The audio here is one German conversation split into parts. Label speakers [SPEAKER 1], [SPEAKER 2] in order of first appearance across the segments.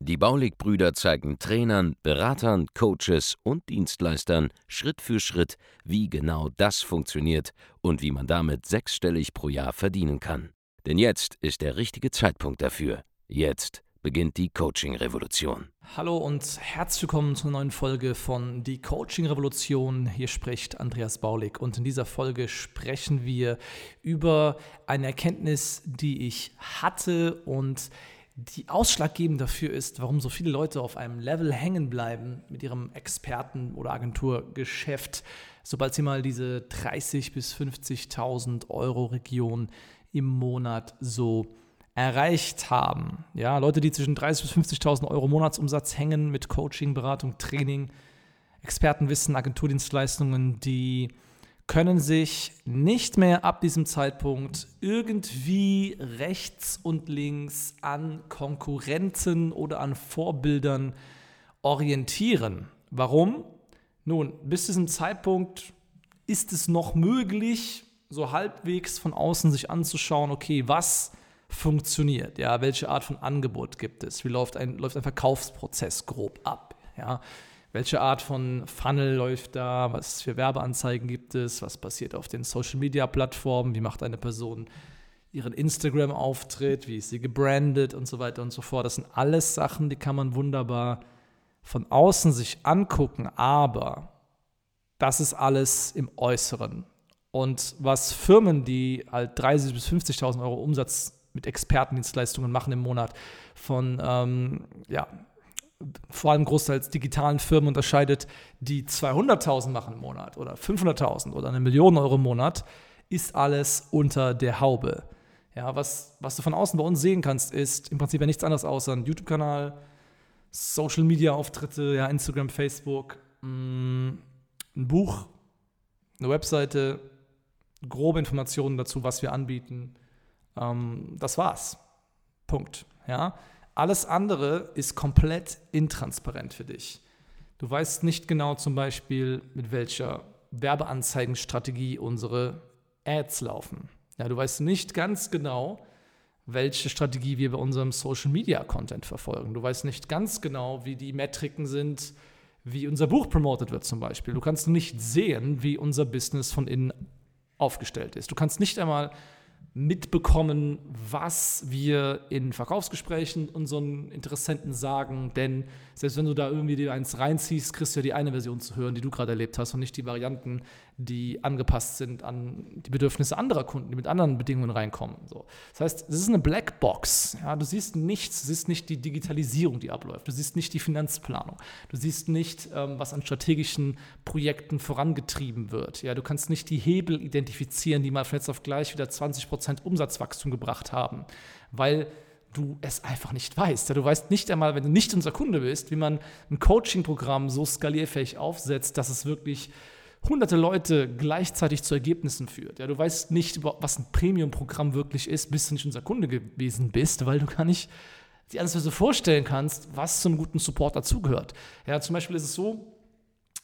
[SPEAKER 1] Die Baulig-Brüder zeigen Trainern, Beratern, Coaches und Dienstleistern Schritt für Schritt, wie genau das funktioniert und wie man damit sechsstellig pro Jahr verdienen kann. Denn jetzt ist der richtige Zeitpunkt dafür. Jetzt beginnt die Coaching-Revolution.
[SPEAKER 2] Hallo und herzlich willkommen zu einer neuen Folge von Die Coaching-Revolution. Hier spricht Andreas Baulig und in dieser Folge sprechen wir über eine Erkenntnis, die ich hatte und die ausschlaggebend dafür ist, warum so viele Leute auf einem Level hängen bleiben mit ihrem Experten- oder Agenturgeschäft, sobald sie mal diese 30.000 bis 50.000 Euro Region im Monat so erreicht haben. Ja, Leute, die zwischen 30.000 bis 50.000 Euro Monatsumsatz hängen mit Coaching, Beratung, Training, Expertenwissen, Agenturdienstleistungen, die können sich nicht mehr ab diesem Zeitpunkt irgendwie rechts und links an Konkurrenten oder an Vorbildern orientieren. Warum? Nun, bis diesem Zeitpunkt ist es noch möglich, so halbwegs von außen sich anzuschauen, okay, was funktioniert, ja, welche Art von Angebot gibt es, wie läuft ein, läuft ein Verkaufsprozess grob ab, ja, welche Art von Funnel läuft da, was für Werbeanzeigen gibt es, was passiert auf den Social-Media-Plattformen, wie macht eine Person ihren Instagram-Auftritt, wie ist sie gebrandet? Und so weiter und so fort. Das sind alles Sachen, die kann man wunderbar von außen sich angucken, aber das ist alles im Äußeren. Und was Firmen, die halt 30.000 bis 50.000 Euro Umsatz mit Expertendienstleistungen machen im Monat, von ähm, ja, vor allem großteils digitalen Firmen unterscheidet, die 200.000 machen im Monat oder 500.000 oder eine Million Euro im Monat, ist alles unter der Haube. Ja, was, was du von außen bei uns sehen kannst, ist im Prinzip ja nichts anderes außer ein YouTube-Kanal, Social-Media-Auftritte, ja, Instagram, Facebook, mh, mm, ein Buch, eine Webseite, grobe Informationen dazu, was wir anbieten. Ähm, das war's. Punkt. Ja. Alles andere ist komplett intransparent für dich. Du weißt nicht genau zum Beispiel, mit welcher Werbeanzeigenstrategie unsere Ads laufen. Ja, du weißt nicht ganz genau, welche Strategie wir bei unserem Social Media Content verfolgen. Du weißt nicht ganz genau, wie die Metriken sind, wie unser Buch promotet wird zum Beispiel. Du kannst nicht sehen, wie unser Business von innen aufgestellt ist. Du kannst nicht einmal mitbekommen, was wir in Verkaufsgesprächen unseren Interessenten sagen. Denn selbst wenn du da irgendwie dir eins reinziehst, kriegst du ja die eine Version zu hören, die du gerade erlebt hast und nicht die Varianten, die angepasst sind an die Bedürfnisse anderer Kunden, die mit anderen Bedingungen reinkommen. So. Das heißt, es ist eine Blackbox. Ja? Du siehst nichts, du siehst nicht die Digitalisierung, die abläuft. Du siehst nicht die Finanzplanung. Du siehst nicht, ähm, was an strategischen Projekten vorangetrieben wird. Ja? Du kannst nicht die Hebel identifizieren, die mal von jetzt auf gleich wieder 20% Umsatzwachstum gebracht haben. Weil du es einfach nicht weißt. Ja, du weißt nicht einmal, wenn du nicht unser Kunde bist, wie man ein Coaching-Programm so skalierfähig aufsetzt, dass es wirklich hunderte Leute gleichzeitig zu Ergebnissen führt. Ja, du weißt nicht, was ein Premium-Programm wirklich ist, bis du nicht unser Kunde gewesen bist, weil du gar nicht dir alles so vorstellen kannst, was zum guten Support dazugehört. Ja, zum Beispiel ist es so,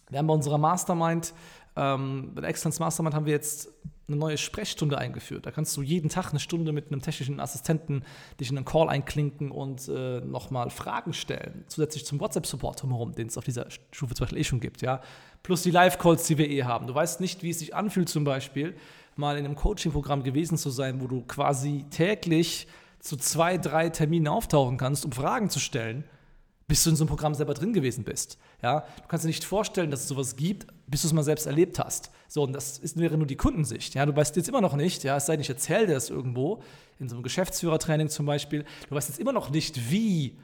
[SPEAKER 2] wir haben bei unserer Mastermind, ähm, bei der Excellence Mastermind haben wir jetzt eine neue Sprechstunde eingeführt. Da kannst du jeden Tag eine Stunde mit einem technischen Assistenten dich in einen Call einklinken und äh, nochmal Fragen stellen. Zusätzlich zum WhatsApp-Support drumherum, den es auf dieser Stufe zum Beispiel eh schon gibt. Ja? Plus die Live-Calls, die wir eh haben. Du weißt nicht, wie es sich anfühlt, zum Beispiel mal in einem Coaching-Programm gewesen zu sein, wo du quasi täglich zu zwei, drei Terminen auftauchen kannst, um Fragen zu stellen bis du in so einem Programm selber drin gewesen bist. Ja? Du kannst dir nicht vorstellen, dass es sowas gibt, bis du es mal selbst erlebt hast. So, und das ist, wäre nur die Kundensicht. Ja? Du weißt jetzt immer noch nicht, ja, es sei denn, ich erzähle dir das irgendwo, in so einem Geschäftsführertraining zum Beispiel, du weißt jetzt immer noch nicht, wie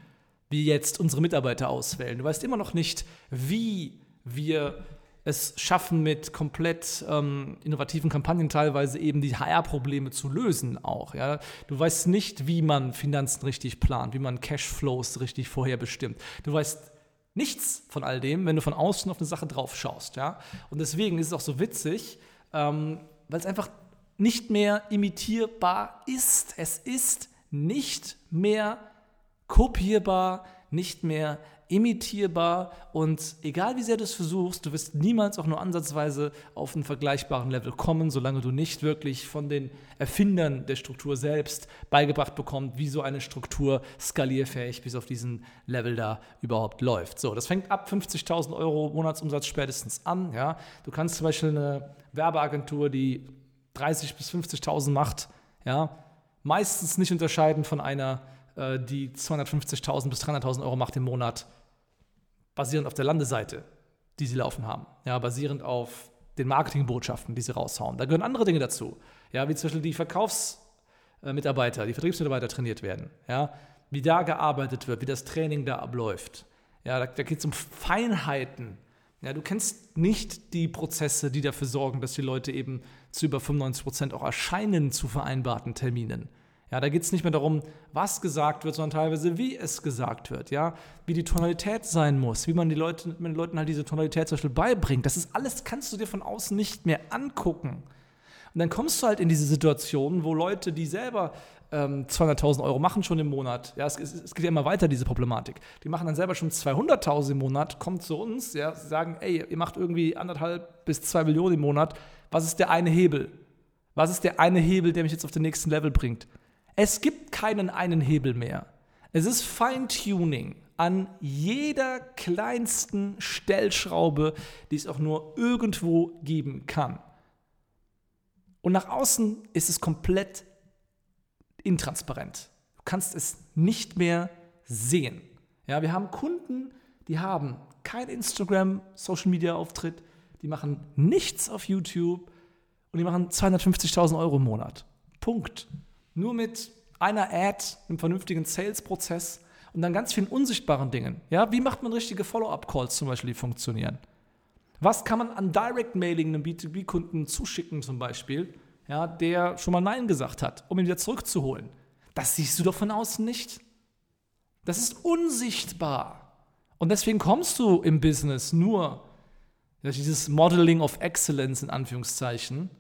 [SPEAKER 2] wir jetzt unsere Mitarbeiter auswählen. Du weißt immer noch nicht, wie wir es schaffen, mit komplett ähm, innovativen Kampagnen teilweise eben die HR-Probleme zu lösen auch. Ja? Du weißt nicht, wie man Finanzen richtig plant, wie man Cashflows richtig vorherbestimmt. Du weißt nichts von all dem, wenn du von außen auf eine Sache drauf schaust. Ja? Und deswegen ist es auch so witzig, ähm, weil es einfach nicht mehr imitierbar ist. Es ist nicht mehr kopierbar, nicht mehr imitierbar und egal wie sehr du es versuchst, du wirst niemals auch nur ansatzweise auf einen vergleichbaren Level kommen, solange du nicht wirklich von den Erfindern der Struktur selbst beigebracht bekommst, wie so eine Struktur skalierfähig bis auf diesen Level da überhaupt läuft. So, das fängt ab 50.000 Euro Monatsumsatz spätestens an. Ja. Du kannst zum Beispiel eine Werbeagentur, die 30.000 bis 50.000 macht, ja, meistens nicht unterscheiden von einer, äh, die 250.000 bis 300.000 Euro macht im Monat basierend auf der Landeseite, die sie laufen haben, ja, basierend auf den Marketingbotschaften, die sie raushauen. Da gehören andere Dinge dazu, ja, wie zum Beispiel die Verkaufsmitarbeiter, die Vertriebsmitarbeiter trainiert werden, ja, wie da gearbeitet wird, wie das Training da abläuft. Ja, da, da geht es um Feinheiten. Ja, du kennst nicht die Prozesse, die dafür sorgen, dass die Leute eben zu über 95 Prozent auch erscheinen zu vereinbarten Terminen. Ja, da geht es nicht mehr darum, was gesagt wird, sondern teilweise, wie es gesagt wird, ja, wie die Tonalität sein muss, wie man, die Leute, mit den Leuten halt diese Tonalität zum Beispiel beibringt. Das ist alles, kannst du dir von außen nicht mehr angucken. Und dann kommst du halt in diese Situation, wo Leute, die selber ähm, 200.000 Euro machen schon im Monat, ja, es, es, geht ja immer weiter, diese Problematik, die machen dann selber schon 200.000 im Monat, kommen zu uns, ja, sagen, ey, ihr macht irgendwie anderthalb bis zwei Millionen im Monat, was ist der eine Hebel? Was ist der eine Hebel, der mich jetzt auf den nächsten Level bringt? Es gibt keinen einen Hebel mehr. Es ist Feintuning an jeder kleinsten Stellschraube, die es auch nur irgendwo geben kann. Und nach außen ist es komplett intransparent. Du kannst es nicht mehr sehen. Ja, wir haben Kunden, die haben kein Instagram, Social Media Auftritt, die machen nichts auf YouTube und die machen 250.000 Euro im Monat. Punkt. Nur mit einer Ad, einem vernünftigen Sales-Prozess und dann ganz vielen unsichtbaren Dingen. Ja, wie macht man richtige Follow-up-Calls zum Beispiel, die funktionieren? Was kann man an Direct-Mailing einem B2B-Kunden zuschicken zum Beispiel, ja, der schon mal Nein gesagt hat, um ihn wieder zurückzuholen? Das siehst du doch von außen nicht. Das ist unsichtbar. Und deswegen kommst du im Business nur durch dieses Modeling of Excellence in Anführungszeichen,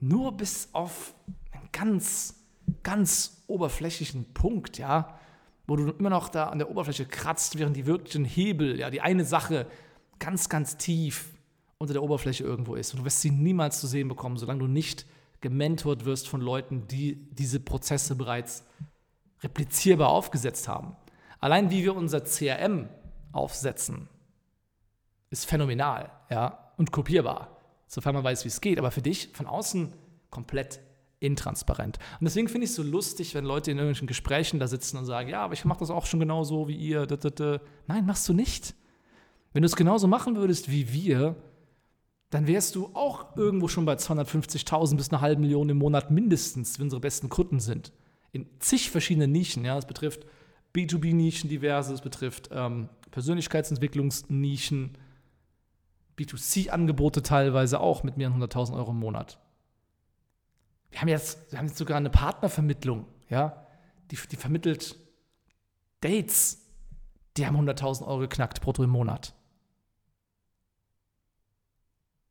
[SPEAKER 2] nur bis auf ein ganz ganz oberflächlichen Punkt, ja, wo du immer noch da an der Oberfläche kratzt, während die wirklichen Hebel, ja, die eine Sache ganz, ganz tief unter der Oberfläche irgendwo ist. Und du wirst sie niemals zu sehen bekommen, solange du nicht gementort wirst von Leuten, die diese Prozesse bereits replizierbar aufgesetzt haben. Allein wie wir unser CRM aufsetzen, ist phänomenal, ja, und kopierbar, sofern man weiß, wie es geht. Aber für dich von außen komplett intransparent. Und deswegen finde ich es so lustig, wenn Leute in irgendwelchen Gesprächen da sitzen und sagen, ja, aber ich mache das auch schon genauso wie ihr. Nein, machst du nicht. Wenn du es genauso machen würdest wie wir, dann wärst du auch irgendwo schon bei 250.000 bis einer halben Million im Monat mindestens, wenn unsere besten Kunden sind. In zig verschiedenen Nischen. Ja, es betrifft B2B-Nischen diverse, es betrifft ähm, Persönlichkeitsentwicklungsnischen, B2C-Angebote teilweise auch mit mehreren hunderttausend Euro im Monat. Wir haben jetzt, wir haben jetzt sogar eine Partnervermittlung, ja, die, die vermittelt Dates, die haben 100.000 Euro geknackt brutto im Monat.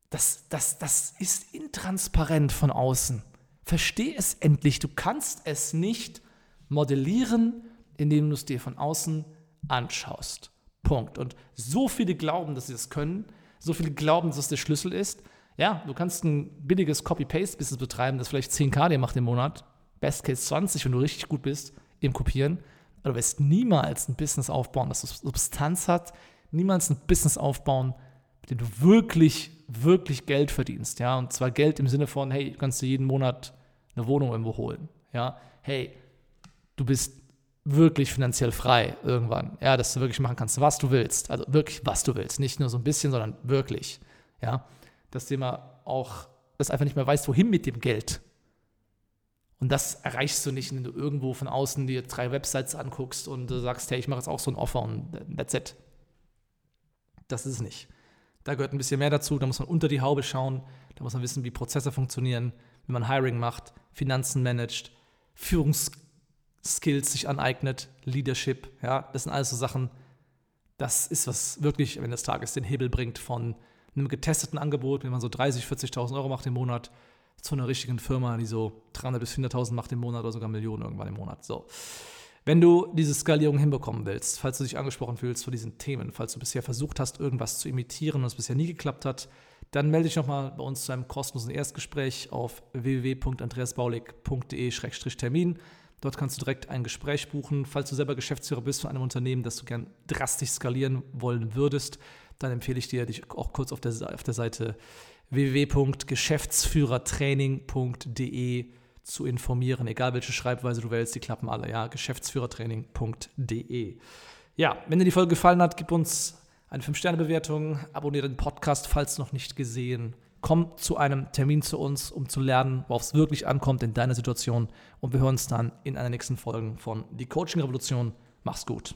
[SPEAKER 2] Das, das, das ist intransparent von außen. Versteh es endlich. Du kannst es nicht modellieren, indem du es dir von außen anschaust. Punkt. Und so viele glauben, dass sie das können, so viele glauben, dass das der Schlüssel ist. Ja, du kannst ein billiges Copy-Paste-Business betreiben, das vielleicht 10k dir macht im Monat. Best Case 20, wenn du richtig gut bist im Kopieren. Aber du wirst niemals ein Business aufbauen, das Substanz hat. Niemals ein Business aufbauen, mit dem du wirklich, wirklich Geld verdienst. Ja, und zwar Geld im Sinne von, hey, du kannst dir jeden Monat eine Wohnung irgendwo holen. Ja, hey, du bist wirklich finanziell frei irgendwann. Ja, dass du wirklich machen kannst, was du willst. Also wirklich, was du willst. Nicht nur so ein bisschen, sondern wirklich. Ja, das Thema auch, dass einfach nicht mehr weißt, wohin mit dem Geld. Und das erreichst du nicht, wenn du irgendwo von außen dir drei Websites anguckst und du sagst, hey, ich mache jetzt auch so ein Offer und that's it. Das ist es nicht. Da gehört ein bisschen mehr dazu, da muss man unter die Haube schauen, da muss man wissen, wie Prozesse funktionieren, wie man Hiring macht, Finanzen managt, Führungsskills sich aneignet, Leadership, ja, das sind alles so Sachen, das ist, was wirklich am Ende des Tages den Hebel bringt von einem getesteten Angebot, wenn man so 30, 40.000 Euro macht im Monat, zu einer richtigen Firma, die so 300 bis 400.000 macht im Monat oder sogar Millionen irgendwann im Monat. So. Wenn du diese Skalierung hinbekommen willst, falls du dich angesprochen fühlst von diesen Themen, falls du bisher versucht hast, irgendwas zu imitieren und es bisher nie geklappt hat, dann melde dich nochmal bei uns zu einem kostenlosen Erstgespräch auf www.andreasbaulig.de-termin. Dort kannst du direkt ein Gespräch buchen. Falls du selber Geschäftsführer bist von einem Unternehmen, das du gern drastisch skalieren wollen würdest, dann empfehle ich dir, dich auch kurz auf der, auf der Seite www.geschäftsführertraining.de zu informieren. Egal welche Schreibweise du wählst, die klappen alle. Ja, geschäftsführertraining.de. Ja, wenn dir die Folge gefallen hat, gib uns eine 5-Sterne-Bewertung, abonniere den Podcast, falls noch nicht gesehen. Komm zu einem Termin zu uns, um zu lernen, worauf es wirklich ankommt in deiner Situation. Und wir hören uns dann in einer nächsten Folge von Die Coaching Revolution. Mach's gut.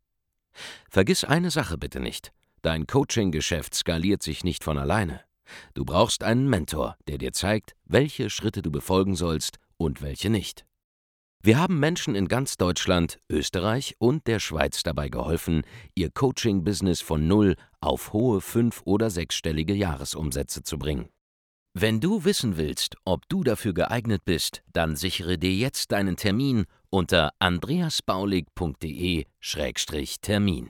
[SPEAKER 1] Vergiss eine Sache bitte nicht. Dein Coaching-Geschäft skaliert sich nicht von alleine. Du brauchst einen Mentor, der dir zeigt, welche Schritte du befolgen sollst und welche nicht. Wir haben Menschen in ganz Deutschland, Österreich und der Schweiz dabei geholfen, ihr Coaching-Business von null auf hohe fünf- oder sechsstellige Jahresumsätze zu bringen. Wenn du wissen willst, ob du dafür geeignet bist, dann sichere dir jetzt deinen Termin unter andreasbaulig.de-termin.